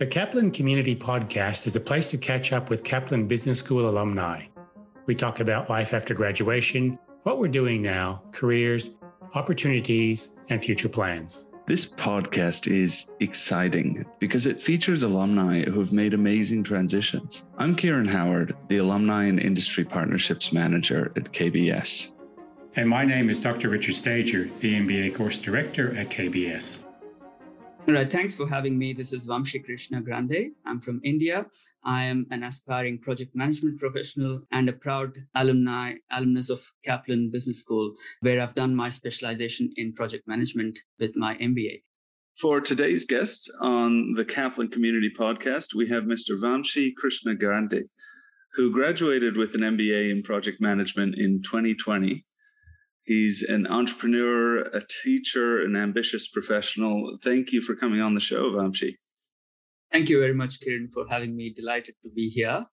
The Kaplan Community Podcast is a place to catch up with Kaplan Business School alumni. We talk about life after graduation, what we're doing now, careers, opportunities, and future plans. This podcast is exciting because it features alumni who have made amazing transitions. I'm Kieran Howard, the Alumni and Industry Partnerships Manager at KBS. And my name is Dr. Richard Stager, the MBA Course Director at KBS. All right, thanks for having me. This is Vamshi Krishna Grande. I'm from India. I am an aspiring project management professional and a proud alumni, alumnus of Kaplan Business School, where I've done my specialization in project management with my MBA. For today's guest on the Kaplan Community Podcast, we have Mr. Vamshi Krishna Grande, who graduated with an MBA in project management in 2020 He's an entrepreneur, a teacher, an ambitious professional. Thank you for coming on the show, Vamshi. Thank you very much, Kieran, for having me. Delighted to be here.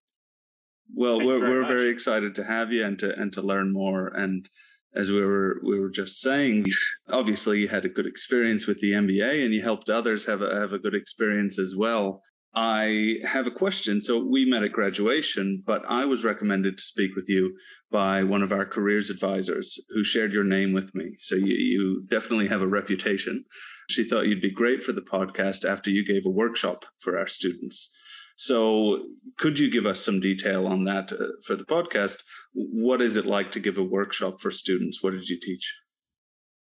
Well, Thank we're very we're much. very excited to have you and to and to learn more. And as we were we were just saying, obviously you had a good experience with the MBA and you helped others have a have a good experience as well. I have a question. So we met at graduation, but I was recommended to speak with you by one of our careers advisors who shared your name with me. So you, you definitely have a reputation. She thought you'd be great for the podcast after you gave a workshop for our students. So could you give us some detail on that uh, for the podcast? What is it like to give a workshop for students? What did you teach?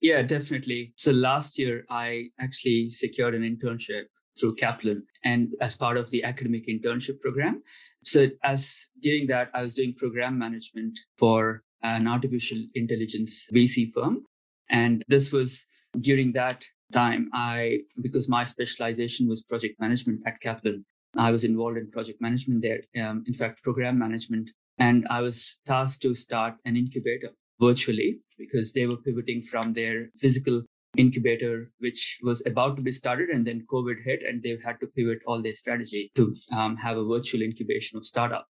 Yeah, definitely. So last year, I actually secured an internship through Kaplan and as part of the academic internship program. So as during that, I was doing program management for an artificial intelligence VC firm. And this was during that time, I, because my specialization was project management at Kaplan, I was involved in project management there. Um, in fact, program management. And I was tasked to start an incubator virtually because they were pivoting from their physical incubator, which was about to be started, and then COVID hit, and they've had to pivot all their strategy to um, have a virtual incubation of startup.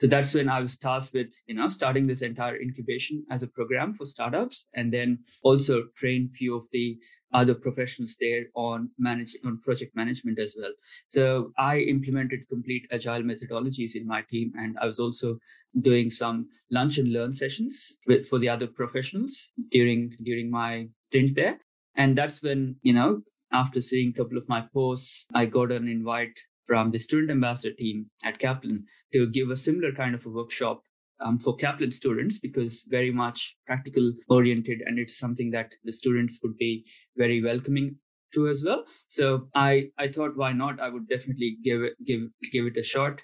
So that's when I was tasked with, you know, starting this entire incubation as a program for startups, and then also train few of the other professionals there on managing on project management as well. So I implemented complete agile methodologies in my team, and I was also doing some lunch and learn sessions with, for the other professionals during during my stint there. And that's when, you know, after seeing a couple of my posts, I got an invite from the student ambassador team at Kaplan to give a similar kind of a workshop um, for Kaplan students because very much practical oriented and it's something that the students would be very welcoming to as well. So I I thought why not? I would definitely give it give give it a shot.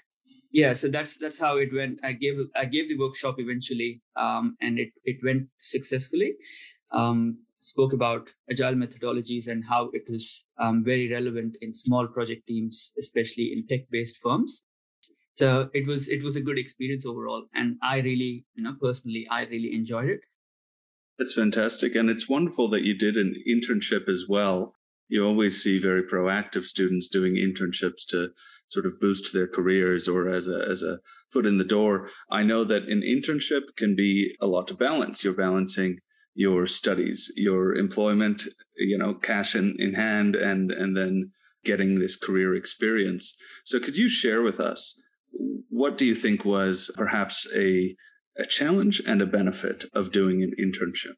Yeah, so that's that's how it went. I gave I gave the workshop eventually, um, and it it went successfully. Um, spoke about agile methodologies and how it is um, very relevant in small project teams, especially in tech-based firms. So it was it was a good experience overall, and I really, you know, personally, I really enjoyed it. That's fantastic, and it's wonderful that you did an internship as well. You always see very proactive students doing internships to sort of boost their careers or as a as a foot in the door. I know that an internship can be a lot to balance. You're balancing your studies, your employment, you know, cash in, in hand, and and then getting this career experience. So, could you share with us what do you think was perhaps a a challenge and a benefit of doing an internship?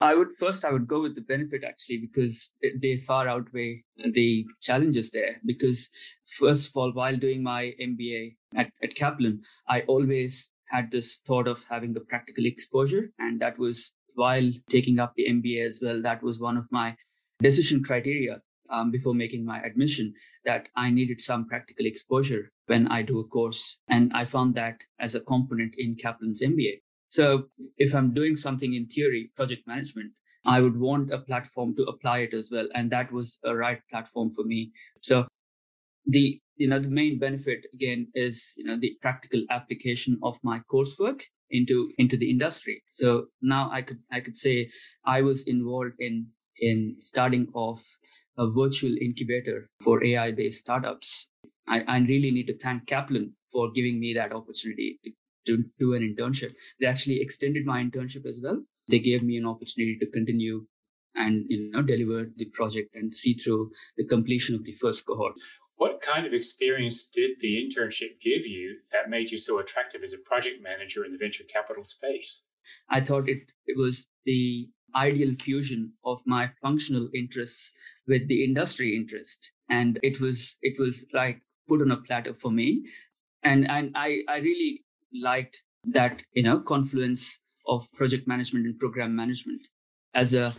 I would first I would go with the benefit actually because they far outweigh the challenges there. Because first of all, while doing my MBA at, at Kaplan, I always had this thought of having a practical exposure, and that was while taking up the MBA as well, that was one of my decision criteria um, before making my admission that I needed some practical exposure when I do a course. And I found that as a component in Kaplan's MBA. So if I'm doing something in theory, project management, I would want a platform to apply it as well. And that was a right platform for me. So the you know the main benefit again is you know the practical application of my coursework into into the industry. So now i could i could say i was involved in in starting off a virtual incubator for ai based startups. I, I really need to thank kaplan for giving me that opportunity to, to do an internship. They actually extended my internship as well. They gave me an opportunity to continue and you know deliver the project and see through the completion of the first cohort What kind of experience did the internship give you that made you so attractive as a project manager in the venture capital space? I thought it, it was the ideal fusion of my functional interests with the industry interest. And it was it was like put on a platter for me. And and I, I really liked that, you know, confluence of project management and program management. As a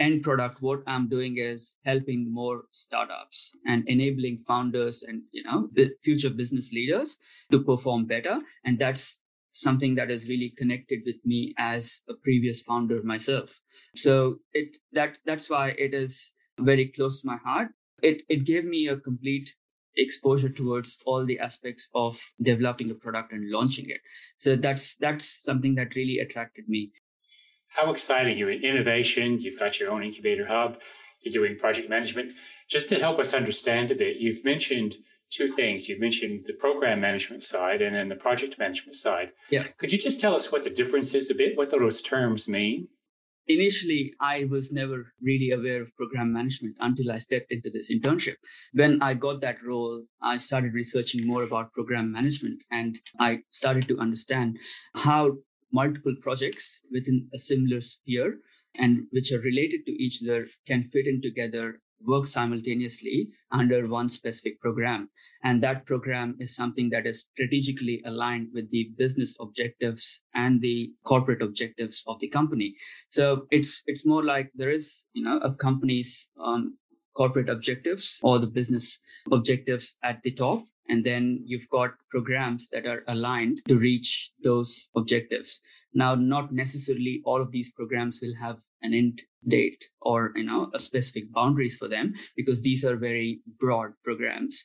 end product what i'm doing is helping more startups and enabling founders and you know future business leaders to perform better. And that's something that is really connected with me as a previous founder myself. So it that that's why it is very close to my heart. It it gave me a complete exposure towards all the aspects of developing a product and launching it. So that's that's something that really attracted me how exciting You're in innovation. You've got your own incubator hub. You're doing project management. Just to help us understand a bit, you've mentioned two things. You've mentioned the program management side and then the project management side. Yeah. Could you just tell us what the difference is a bit? What those terms mean? Initially, I was never really aware of program management until I stepped into this internship. When I got that role, I started researching more about program management and I started to understand how multiple projects within a similar sphere and which are related to each other can fit in together work simultaneously under one specific program. And that program is something that is strategically aligned with the business objectives and the corporate objectives of the company. So it's it's more like there is you know a company's um, corporate objectives or the business objectives at the top and then you've got programs that are aligned to reach those objectives. Now not necessarily all of these programs will have an end date or you know a specific boundaries for them because these are very broad programs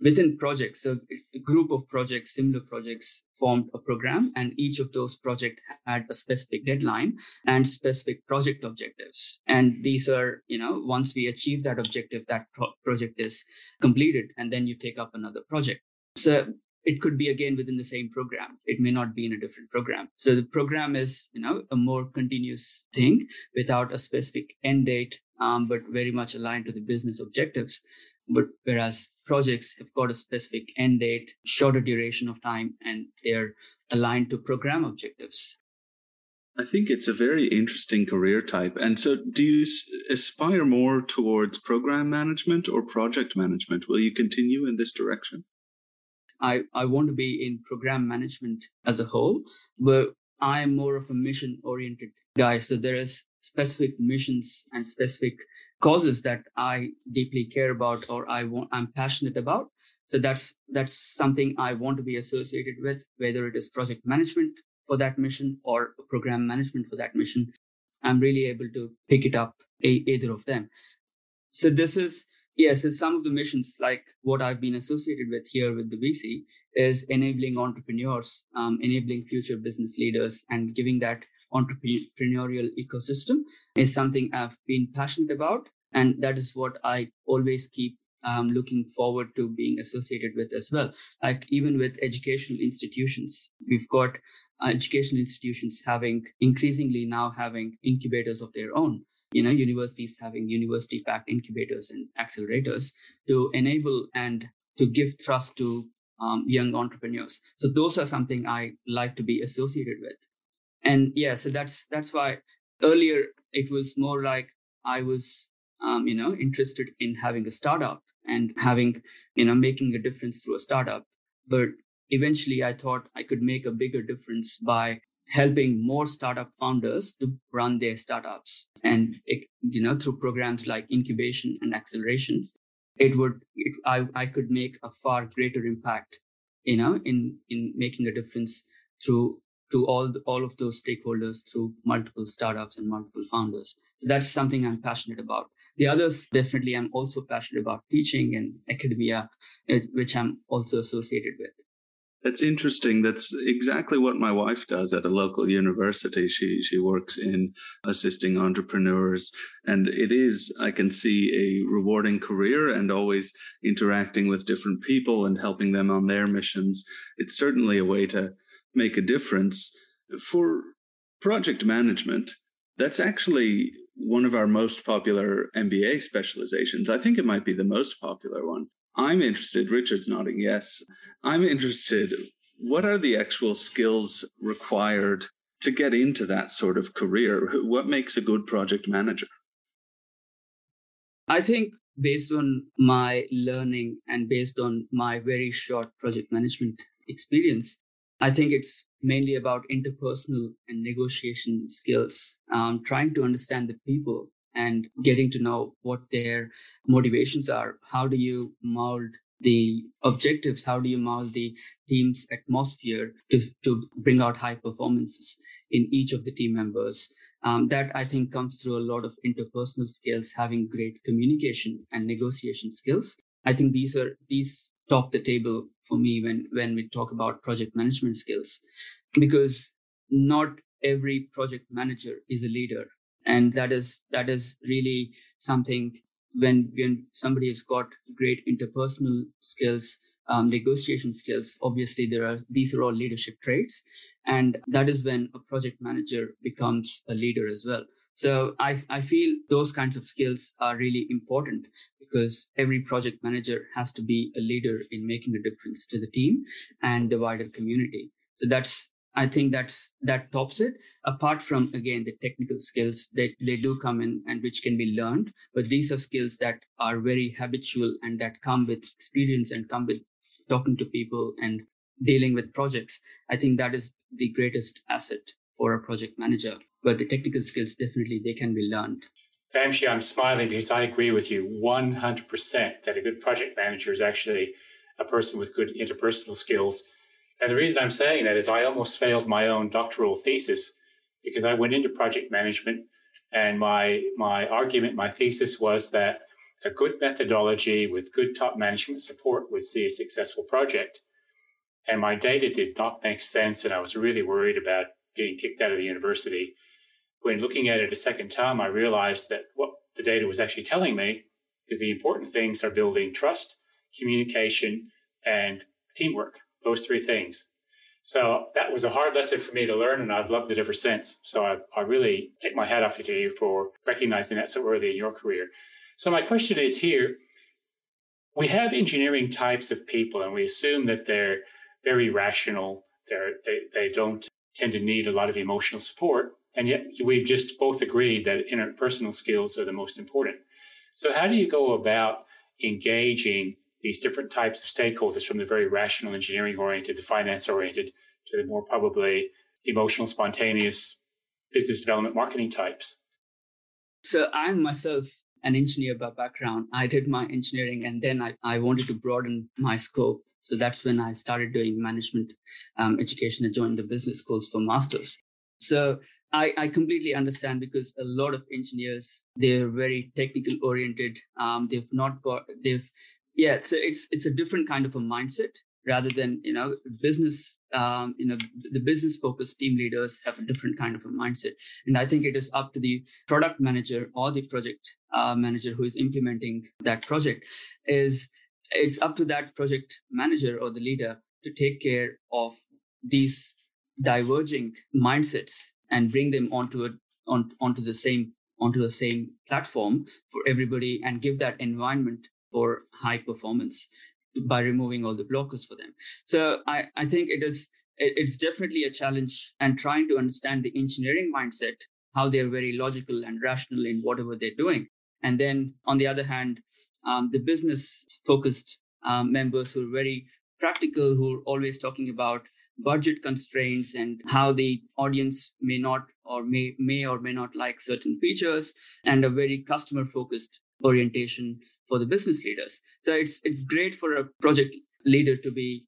within projects so a group of projects similar projects formed a program and each of those projects had a specific deadline and specific project objectives. And these are you know once we achieve that objective that pro- project is completed and then you take up another project. So it could be again within the same program. It may not be in a different program. So the program is you know a more continuous thing without a specific end date um, but very much aligned to the business objectives but whereas projects have got a specific end date, shorter duration of time, and they're aligned to program objectives. I think it's a very interesting career type. And so, do you aspire more towards program management or project management? Will you continue in this direction? I, I want to be in program management as a whole, but I am more of a mission oriented guy. So, there is specific missions and specific causes that I deeply care about or I want I'm passionate about. So that's that's something I want to be associated with, whether it is project management for that mission or program management for that mission. I'm really able to pick it up a, either of them. So this is yes, yeah, so some of the missions like what I've been associated with here with the VC is enabling entrepreneurs, um, enabling future business leaders, and giving that entrepreneurial ecosystem is something I've been passionate about. And that is what I always keep um, looking forward to being associated with as well. Like even with educational institutions, we've got uh, educational institutions having increasingly now having incubators of their own. You know, universities having university backed incubators and accelerators to enable and to give thrust to um, young entrepreneurs. So those are something I like to be associated with and yeah so that's that's why earlier it was more like i was um, you know interested in having a startup and having you know making a difference through a startup. But eventually i thought i could make a bigger difference by helping more startup founders to run their startups. And it, you know through programs like incubation and accelerations it would it, I, I could make a far greater impact you know in in making a difference through to all the, all of those stakeholders through multiple startups and multiple founders. So that's something I'm passionate about. The others, definitely, I'm also passionate about teaching and academia, eh, which I'm also associated with. That's interesting. That's exactly what my wife does at a local university. She she works in assisting entrepreneurs, and it is I can see a rewarding career and always interacting with different people and helping them on their missions. It's certainly a way to make a difference. For project management, that's actually one of our most popular MBA specializations. I think it might be the most popular one. I'm interested, Richard's nodding yes. I'm interested, what are the actual skills required to get into that sort of career? What makes a good project manager? I think based on my learning and based on my very short project management experience, I think it's mainly about interpersonal and negotiation skills, um, trying to understand the people and getting to know what their motivations are. How do you mold the objectives? How do you mold the team's atmosphere to, to bring out high performances in each of the team members? Um, that I think comes through a lot of interpersonal skills, having great communication and negotiation skills. I think these are these top the table for me when when we talk about project management skills, because not every project manager is a leader. And that is that is really something when when somebody has got great interpersonal skills um, negotiation skills obviously there are these are all leadership traits. And that is when a project manager becomes a leader as well so I, I feel those kinds of skills are really important because every project manager has to be a leader in making a difference to the team and the wider community so that's I think that's that tops it. Apart from again the technical skills that they do come in and which can be learned, but these are skills that are very habitual and that come with experience and come with talking to people and dealing with projects. I think that is the greatest asset for a project manager. But the technical skills definitely they can be learned. Vamshi, I'm smiling because I agree with you 100% that a good project manager is actually a person with good interpersonal skills and the reason I'm saying that is I almost failed my own doctoral thesis because I went into project management and my my argument, my thesis was that a good methodology with good top management support would see a successful project. And my data did not make sense, and I was really worried about being kicked out of the university. When looking at it a second time, I realized that what the data was actually telling me is the important things are building trust, communication, and teamwork those three things. So that was a hard lesson for me to learn, and I've loved it ever since. So I, I really take my hat off to you for recognizing that so early in your career. So my question is here: we have engineering types of people, and we assume that they're very rational. They're, they they don't tend to need a lot of emotional support, and yet we've just both agreed that interpersonal skills are the most important. So how do you go about engaging these different types of stakeholders from the very rational engineering oriented the finance oriented to the more probably emotional, spontaneous business development marketing types? So I'm myself an engineer by background. I did my engineering and then I, I wanted to broaden my scope. So that's when I started doing management um, education and joined the business schools for masters. So I, I completely understand because a lot of engineers they're very technical oriented. Um, they've not got they've yeah so it's it's a different kind of a mindset rather than you know business um, you know the business focused team leaders have a different kind of a mindset and i think it is up to the product manager or the project uh, manager who is implementing that project is it's up to that project manager or the leader to take care of these diverging mindsets and bring them onto a on, onto the same onto the same platform for everybody and give that environment for high performance by removing all the blockers for them. So I, I think it is it's definitely a challenge and trying to understand the engineering mindset, how they're very logical and rational in whatever they're doing. And then on the other hand, um, the business focused um, members who are very practical, who are always talking about budget constraints and how the audience may not or may may or may not like certain features and a very customer focused orientation for the business leaders. So it's it's great for a project leader to be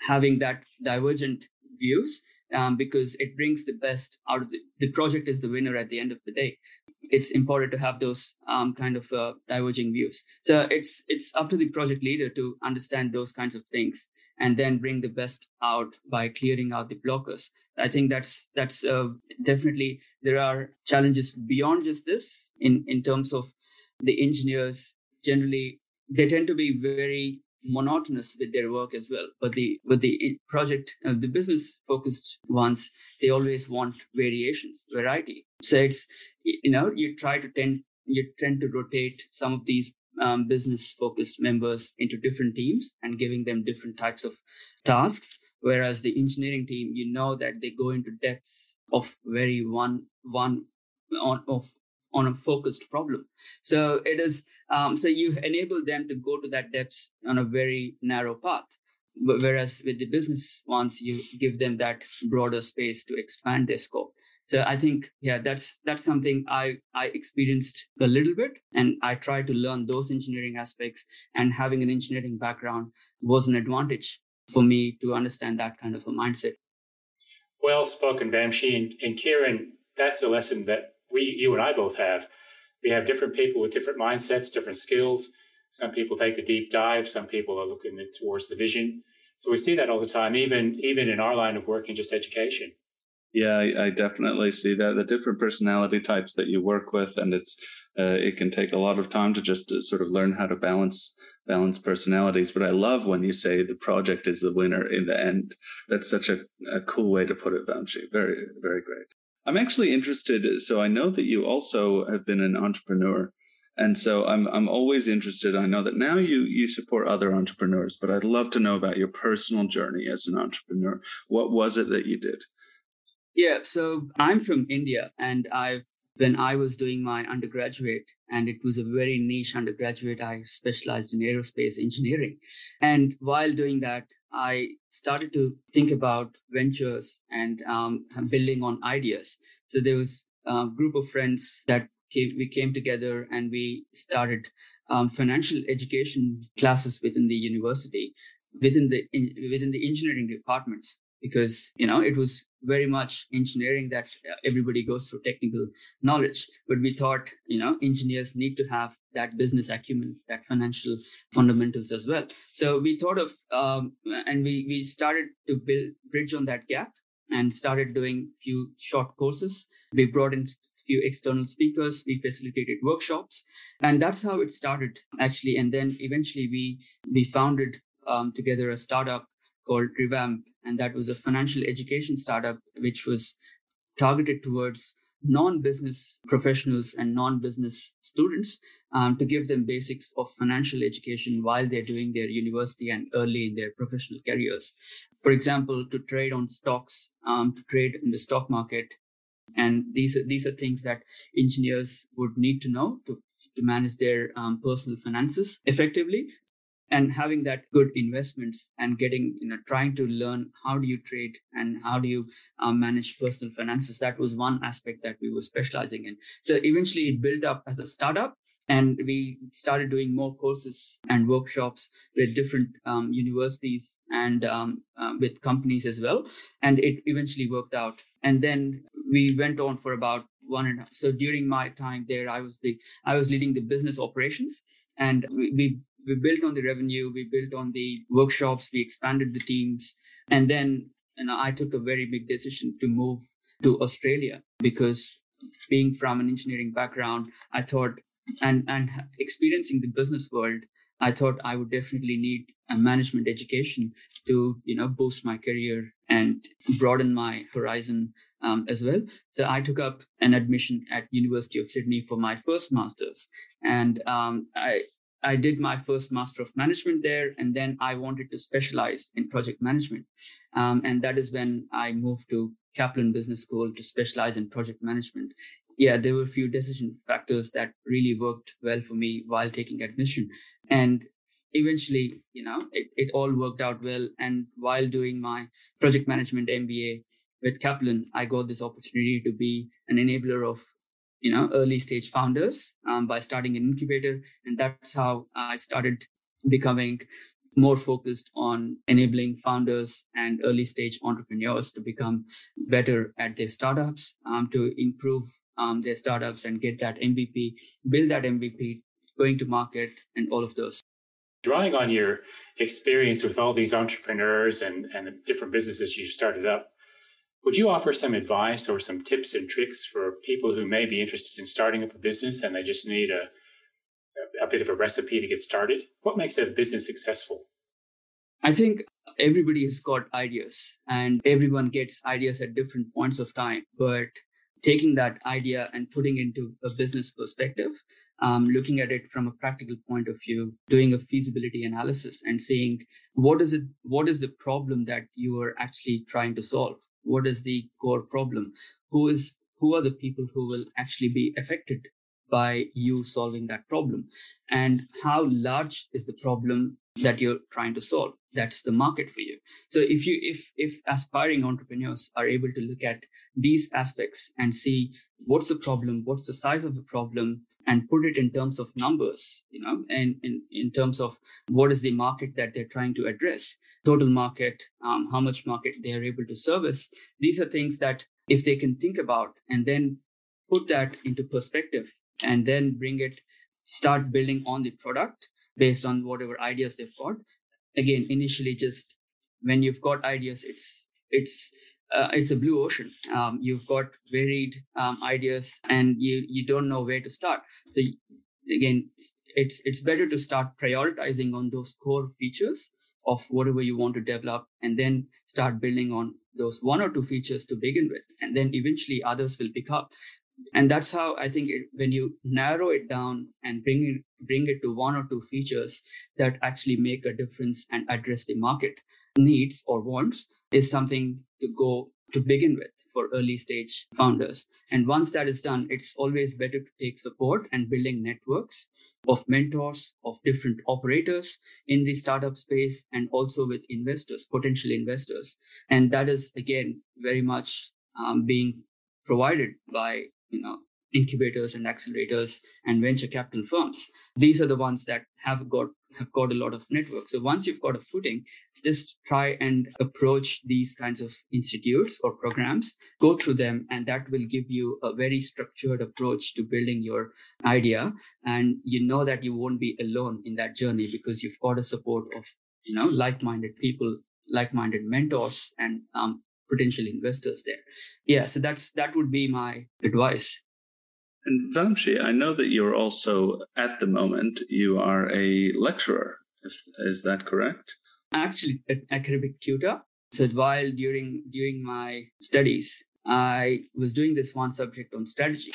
having that divergent views um, because it brings the best out of the, the project is the winner at the end of the day it's important to have those um, kind of uh, diverging views. So it's it's up to the project leader to understand those kinds of things and then bring the best out by clearing out the blockers. I think that's that's uh, definitely there are challenges beyond just this in in terms of the engineers generally they tend to be very monotonous with their work as well but the with the project uh, the business focused ones they always want variations variety so it's you know you try to tend you tend to rotate some of these um, business focused members into different teams and giving them different types of tasks. Whereas the engineering team, you know that they go into depths of very one one on of on a focused problem. So it is um, so you enable them to go to that depths on a very narrow path. Whereas with the business ones, you give them that broader space to expand their scope. So I think yeah, that's that's something I I experienced a little bit, and I tried to learn those engineering aspects. And having an engineering background was an advantage for me to understand that kind of a mindset. Well spoken, Vamshi and, and Kieran. That's a lesson that we, you and I both have. We have different people with different mindsets, different skills. Some people take the deep dive. Some people are looking towards the vision. So we see that all the time, even even in our line of work in just education. Yeah, I, I, definitely see that the different personality types that you work with, and it's uh, it can take a lot of time to just to sort of learn how to balance balance personalities. But I love when you say the project is the winner in the end. That's such a, a cool way to put it, Vamshi. Very very great. I'm actually interested. So I know that you also have been an entrepreneur, and so I'm I'm always interested. I know that now you you support other entrepreneurs, but I'd love to know about your personal journey as an entrepreneur. What was it that you did? Yeah, so I'm from India, and I've when I was doing my undergraduate, and it was a very niche undergraduate, I specialized in aerospace engineering. And while doing that, I started to think about ventures and um, building on ideas. So there was a group of friends that came, we came together and we started um, financial education classes within the university, within the in, within the engineering departments because you know it was very much engineering that uh, everybody goes through technical knowledge. But we thought you know engineers need to have that business acumen that financial fundamentals as well. So we thought of um, and we we started to build bridge on that gap and started doing few short courses. We brought in few external speakers. We facilitated workshops. And that's how it started actually. And then eventually we we founded um, together a startup called Revamp, and that was a financial education startup which was targeted towards non-business professionals and non-business students um, to give them basics of financial education while they're doing their university and early in their professional careers. For example to trade on stocks um, to trade in the stock market. And these are these are things that engineers would need to know to to manage their um, personal finances effectively and having that good investments and getting you know trying to learn how do you trade and how do you um, manage personal finances that was one aspect that we were specializing in. So eventually it built up as a startup and we started doing more courses and workshops with different um, universities and um, uh, with companies as well. And it eventually worked out. And then we went on for about one and a half so during my time there i was the i was leading the business operations and we, we we built on the revenue, we built on the workshops, we expanded the teams. And then know, I took a very big decision to move to Australia because being from an engineering background, I thought, and, and experiencing the business world, I thought I would definitely need a management education to, you know, boost my career and broaden my horizon um, as well. So I took up an admission at University of Sydney for my first master's, and um, I I did my first Master of Management there, and then I wanted to specialize in project management. Um, and that is when I moved to Kaplan Business School to specialize in project management. Yeah, there were a few decision factors that really worked well for me while taking admission. And eventually, you know, it, it all worked out well. And while doing my project management MBA with Kaplan, I got this opportunity to be an enabler of you know early stage founders um, by starting an incubator. And that's how i started becoming more focused on enabling founders and early stage entrepreneurs to become better at their startups um, to improve um, their startups and get that mvp build that mvp going to market and all of those. Drawing on your experience with all these entrepreneurs and, and the different businesses you started up would you offer some advice or some tips and tricks for people who may be interested in starting up a business and they just need a, a bit of a recipe to get started? What makes a business successful? I think everybody has got ideas and everyone gets ideas at different points of time. But taking that idea and putting into a business perspective, um, looking at it from a practical point of view, doing a feasibility analysis and seeing what is it, what is the problem that you are actually trying to solve? What is the core problem? Who is who are the people who will actually be affected by you solving that problem and how large is the problem that you're trying to solve that's the market for you. So if you if if aspiring entrepreneurs are able to look at these aspects and see what's the problem what's the size of the problem and put it in terms of numbers you know and in, in terms of what is the market that they're trying to address total market um, how much market they are able to service these are things that if they can think about and then put that into perspective and then bring it start building on the product based on whatever ideas they've got again initially just when you've got ideas it's it's uh, it's a blue ocean. Um, you've got varied um, ideas and you you don't know where to start. So again it's it's better to start prioritizing on those core features of whatever you want to develop and then start building on those one or two features to begin with. And then eventually others will pick up and that's how i think it, when you narrow it down and bring it bring it to one or two features that actually make a difference and address the market needs or wants is something to go to begin with for early stage founders. And once that is done it's always better to take support and building networks of mentors of different operators in the startup space and also with investors potential investors. And that is again very much um, being provided by you know incubators and accelerators and venture capital firms. These are the ones that have got have got a lot of network so once you've got a footing just try and approach these kinds of institutes or programs go through them and that will give you a very structured approach to building your idea. And you know that you won't be alone in that journey because you've got a support of you know like-minded people like-minded mentors and um, potential investors there. Yeah, so that's that would be my advice. And Vamshi, I know that you're also at the moment you are a lecturer. Is that correct? Actually, an academic tutor. So while during during my studies, I was doing this one subject on strategy,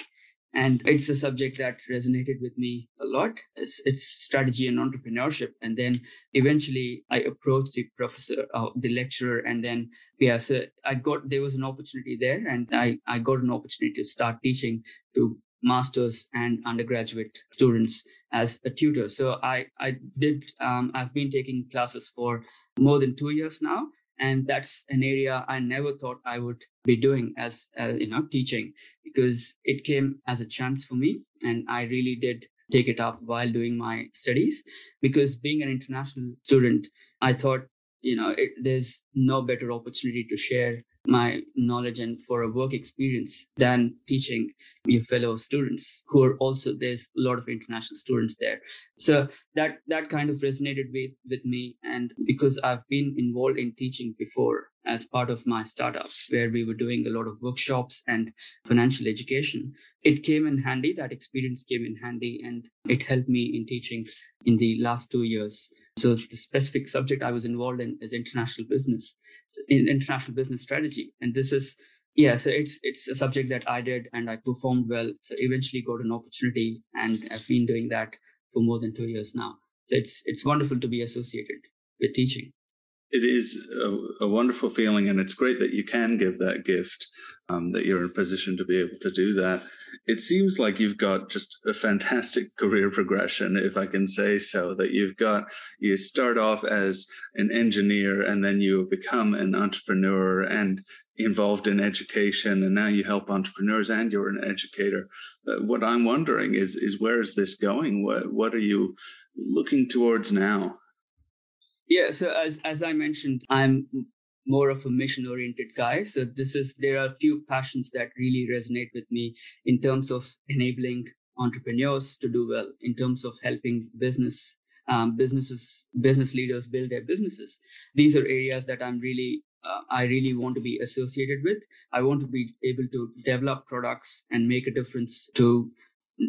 and it's a subject that resonated with me a lot. It's, it's strategy and entrepreneurship. And then eventually i approached the professor uh, the lecturer. And then yeah so i got there was an opportunity there. And i i got an opportunity to start teaching to masters and undergraduate students as a tutor. So i i did um, i've been taking classes for more than two years now and that's an area i never thought i would be doing as, as you know teaching because it came as a chance for me and i really did take it up while doing my studies. Because being an international student i thought you know it, there's no better opportunity to share my knowledge and for a work experience than teaching your fellow students who are also there's a lot of international students there. So that that kind of resonated with with me and because i've been involved in teaching before as part of my startup where we were doing a lot of workshops and financial education it came in handy that experience came in handy and it helped me in teaching in the last two years. So the specific subject i was involved in is international business in international business strategy. And this is yeah so it's it's a subject that i did and i performed well. So eventually got an opportunity and i've been doing that for more than two years now. So it's it's wonderful to be associated with teaching it is a, a, wonderful feeling, and it's great that you can give that gift, um, that you're in a position to be able to do that. It seems like you've got just a fantastic career progression, if I can say so. That you've got, you start off as an engineer, and then you become an entrepreneur and involved in education, and now you help entrepreneurs, and you're an educator. Uh, what I'm wondering is, is where is this going? What, what are you looking towards now? Yeah, so as as I mentioned, I'm more of a mission oriented guy. So this is there are a few passions that really resonate with me in terms of enabling entrepreneurs to do well, in terms of helping business um, businesses business leaders build their businesses. These are areas that I'm really uh, I really want to be associated with. I want to be able to develop products and make a difference to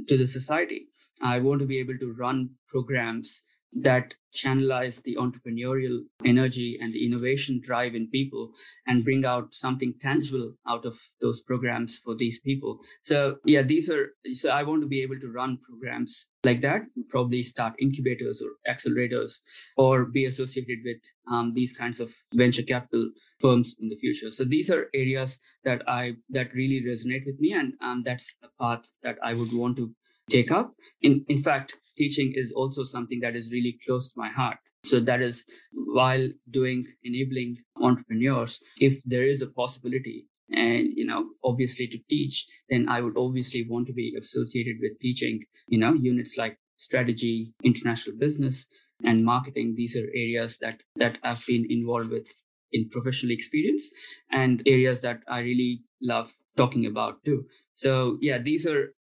to the society. I want to be able to run programs that channelize the entrepreneurial energy and the innovation drive in people and bring out something tangible out of those programs for these people. So yeah these are so i want to be able to run programs like that probably start incubators or accelerators or be associated with um, these kinds of venture capital firms in the future. So these are areas that i that really resonate with me and um, that's a path that i would want to take up. In in fact teaching is also something that is really close to my heart. So that is while doing enabling entrepreneurs, if there is a possibility and you know obviously to teach then i would obviously want to be associated with teaching you know units like strategy international business and marketing. These are areas that that i've been involved with in professional experience and areas that i really love talking about too. So yeah these are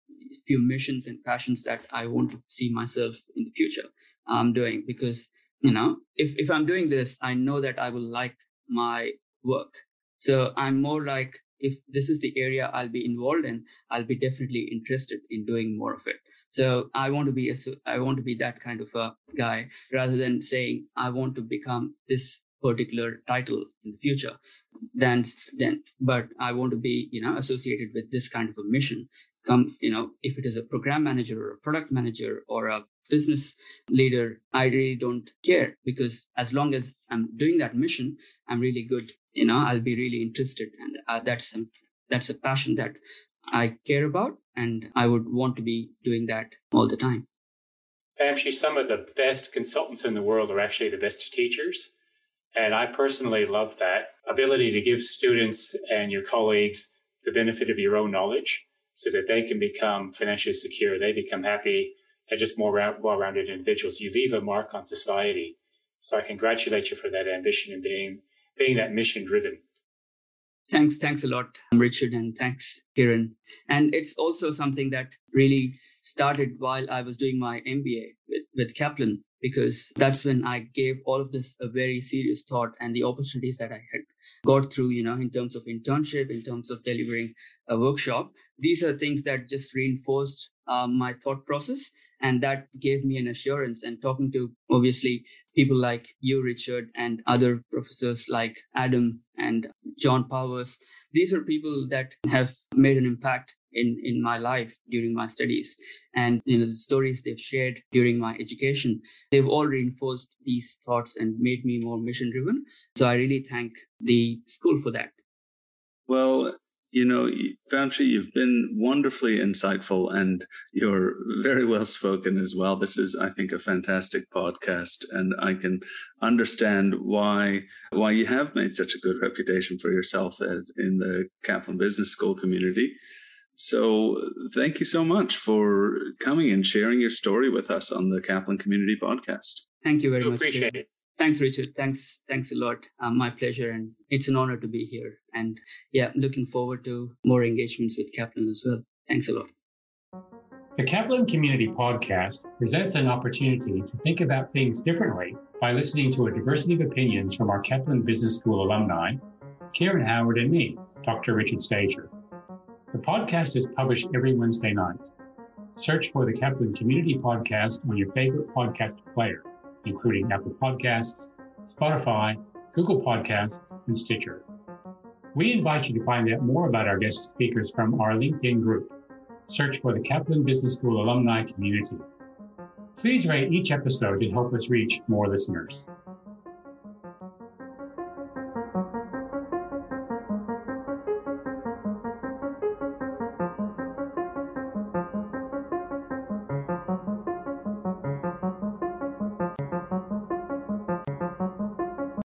few missions and passions that I want to see myself in the future um, doing because you know if if I'm doing this, I know that I will like my work. So I'm more like if this is the area I'll be involved in, I'll be definitely interested in doing more of it. So I want to be a, I want to be that kind of a guy rather than saying I want to become this particular title in the future then then but i want to be you know associated with this kind of a mission come you know if it is a program manager or a product manager or a business leader i really don't care because as long as i'm doing that mission i'm really good you know i'll be really interested and uh, that's some that's a passion that i care about and i would want to be doing that all the time Vamshi, some of the best consultants in the world are actually the best teachers. And I personally love that ability to give students and your colleagues the benefit of your own knowledge so that they can become financially secure, they become happy and just more well-rounded individuals. You leave a mark on society. So I congratulate you for that ambition and being being that mission driven. Thanks, thanks a lot, Richard, and thanks, Kieran. And it's also something that really started while I was doing my MBA with, with Kaplan because that's when I gave all of this a very serious thought and the opportunities that I had got through, you know, in terms of internship, in terms of delivering a workshop. These are things that just reinforced um, my thought process and that gave me an assurance. And talking to obviously people like you, Richard, and other professors like Adam and John Powers, these are people that have made an impact in in my life during my studies. And you know the stories they've shared during my education they've all reinforced these thoughts and made me more mission driven so i really thank the school for that. Well you know Vamshi, you've been wonderfully insightful and you're very well spoken as well. This is i think a fantastic podcast and i can understand why why you have made such a good reputation for yourself uh, in the kaplan business school community so thank you so much for coming and sharing your story with us on the Kaplan Community Podcast. Thank you very we much. Appreciate it. Thanks, Richard. Thanks, thanks a lot. Um, my pleasure, and it's an honor to be here. And yeah, looking forward to more engagements with Kaplan as well. Thanks a lot. The Kaplan Community Podcast presents an opportunity to think about things differently by listening to a diversity of opinions from our Kaplan Business School alumni, Kieran Howard and me, Dr. Richard Stager. The podcast is published every Wednesday night. Search for the Kaplan Community Podcast on your favorite podcast player, including Apple Podcasts, Spotify, Google Podcasts, and Stitcher. We invite you to find out more about our guest speakers from our LinkedIn group. Search for the Kaplan Business School alumni community. Please rate each episode to help us reach more listeners.